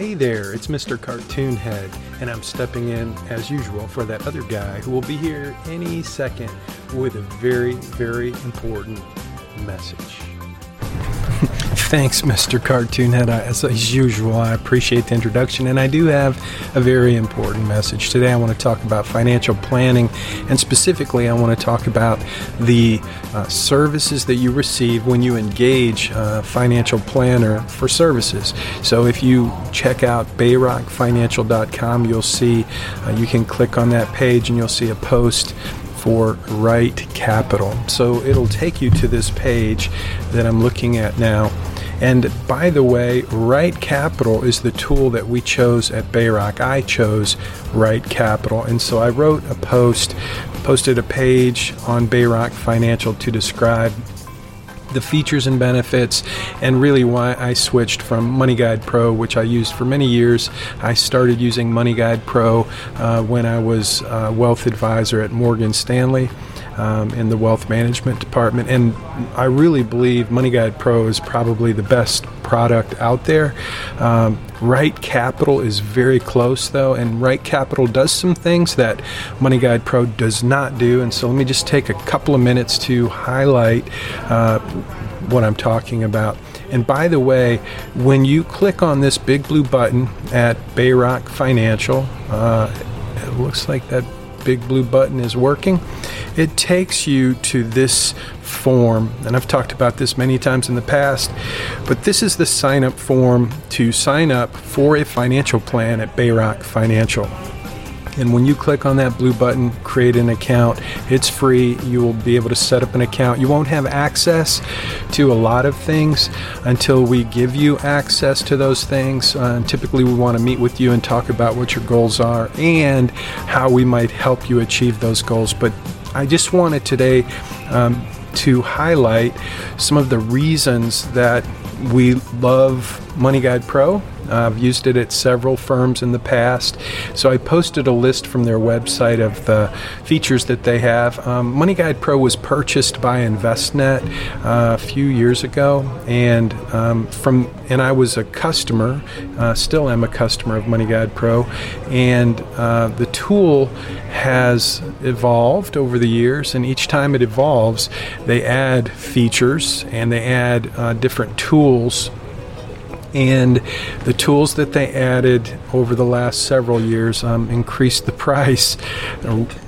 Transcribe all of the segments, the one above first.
Hey there, it's Mr. Cartoon Head, and I'm stepping in as usual for that other guy who will be here any second with a very, very important message. Thanks, Mr. Cartoon Head. As, as usual, I appreciate the introduction, and I do have a very important message. Today, I want to talk about financial planning, and specifically, I want to talk about the uh, services that you receive when you engage a financial planner for services. So, if you check out bayrockfinancial.com, you'll see uh, you can click on that page and you'll see a post for Right Capital. So it'll take you to this page that I'm looking at now. And by the way, Right Capital is the tool that we chose at Bayrock. I chose Right Capital. And so I wrote a post, posted a page on Bayrock Financial to describe the features and benefits, and really why I switched from Money Guide Pro, which I used for many years. I started using Money Guide Pro uh, when I was a wealth advisor at Morgan Stanley um, in the wealth management department. And I really believe Money Guide Pro is probably the best product out there. Um, right Capital is very close though, and Right Capital does some things that Money Guide Pro does not do. And so let me just take a couple of minutes to highlight uh, what I'm talking about. And by the way, when you click on this big blue button at Bayrock Financial, uh, it looks like that big blue button is working, it takes you to this form. And I've talked about this many times in the past, but this is the sign up form to sign up for a financial plan at Bayrock Financial. And when you click on that blue button, create an account, it's free. You will be able to set up an account. You won't have access to a lot of things until we give you access to those things. Uh, typically, we want to meet with you and talk about what your goals are and how we might help you achieve those goals. But I just wanted today um, to highlight some of the reasons that we love Money Guide Pro I've used it at several firms in the past. So I posted a list from their website of the features that they have. Um, Money Guide Pro was purchased by Envestnet uh, a few years ago, and um, from and I was a customer, uh, still am a customer of Money Guide Pro, and uh, the tool has evolved over the years, and each time it evolves, they add features and they add uh, different tools and the tools that they added over the last several years um, increased the price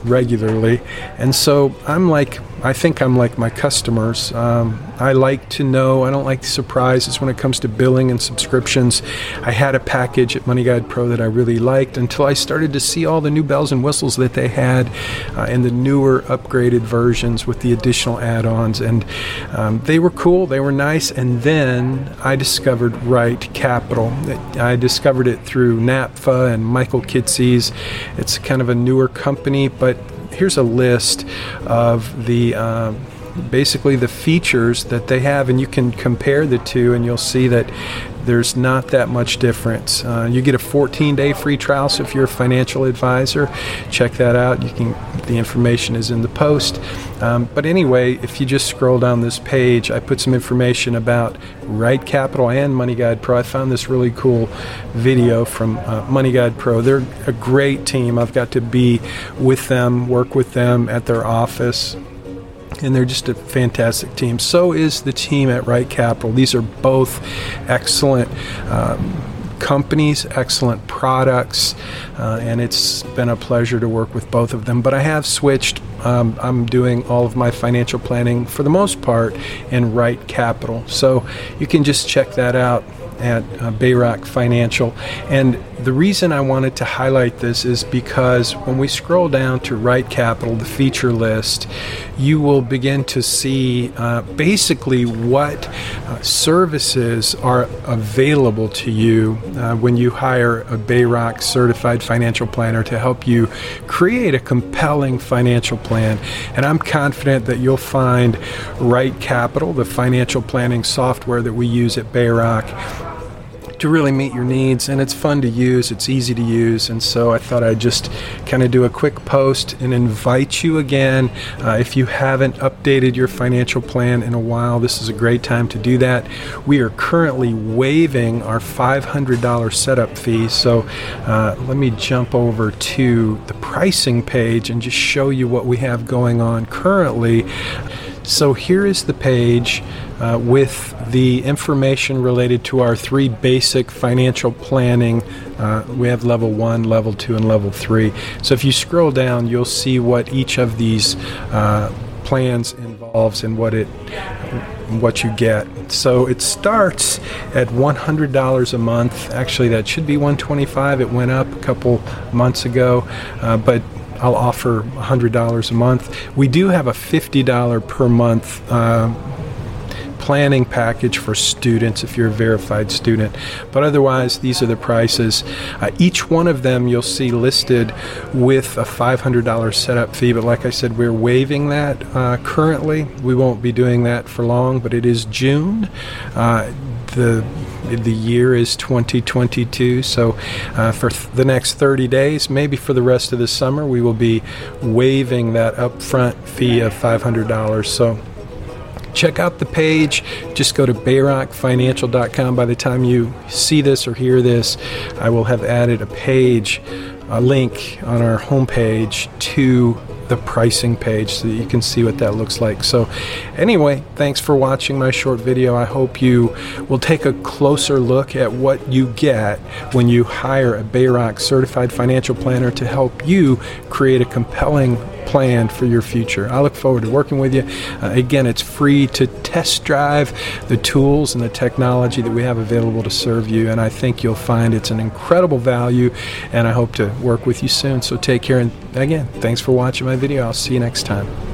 regularly. And so I'm like I think I'm like my customers. Um, I like to know, I don't like surprises when it comes to billing and subscriptions. I had a package at Money Guide Pro that I really liked until I started to see all the new bells and whistles that they had uh, and the newer upgraded versions with the additional add ons. And um, they were cool, they were nice. And then I discovered Right Capital. I discovered it through NAPFA and Michael Kitces. It's kind of a newer company, but here's a list of the uh, basically the features that they have, and you can compare the two, and you'll see that there's not that much difference. Uh, you get a 14-day free trial, so if you're a financial advisor, check that out. You can the information is in the post. Um, but anyway, if you just scroll down this page, I put some information about Right Capital and Money Guide Pro. I found this really cool video from uh, Money Guide Pro. They're a great team. I've got to be with them, work with them at their office and they're just a fantastic team. So is the team at Right Capital. These are both excellent. Um, companies, excellent products, uh, and it's been a pleasure to work with both of them. But I have switched. Um, I'm doing all of my financial planning for the most part in Right Capital. So you can just check that out at uh, Bayrock Financial. And the reason I wanted to highlight this is because when we scroll down to Right Capital, the feature list, you will begin to see uh, basically what uh, services are available to you uh, when you hire a Bayrock certified financial planner to help you create a compelling financial plan. And I'm confident that you'll find Right Capital, the financial planning software that we use at Bayrock, to really meet your needs and it's fun to use it's easy to use and so i thought i'd just kind of do a quick post and invite you again. Uh, if you haven't updated your financial plan in a while this is a great time to do that. We are currently waiving our $500 setup fee so uh, let me jump over to the pricing page and just show you what we have going on currently so here is the page uh, with the information related to our three basic financial planning. Uh, we have level one, level two, and level three. So if you scroll down, you'll see what each of these uh, plans involves and what it what you get. So it starts at $100 a month. Actually, that should be 125. It went up a couple months ago, uh, but I'll offer $100 a month. We do have a $50 per month uh, planning package for students if you're a verified student. But otherwise, these are the prices. Uh, each one of them you'll see listed with a $500 setup fee. But like I said, we're waiving that uh, currently. We won't be doing that for long, but it is June. Uh, the the year is 2022 so uh, for th- the next 30 days maybe for the rest of the summer we will be waiving that upfront fee of $500 so check out the page just go to bayrockfinancial.com by the time you see this or hear this i will have added a page a link on our homepage to the pricing page so that you can see what that looks like. So, anyway, thanks for watching my short video. I hope you will take a closer look at what you get when you hire a Bayrock certified financial planner to help you create a compelling plan for your future. I look forward to working with you. Uh, again, it's free to test drive the tools and the technology that we have available to serve you, and I think you'll find it's an incredible value, and I hope to work with you soon. So take care, and again, thanks for watching my video. I'll see you next time.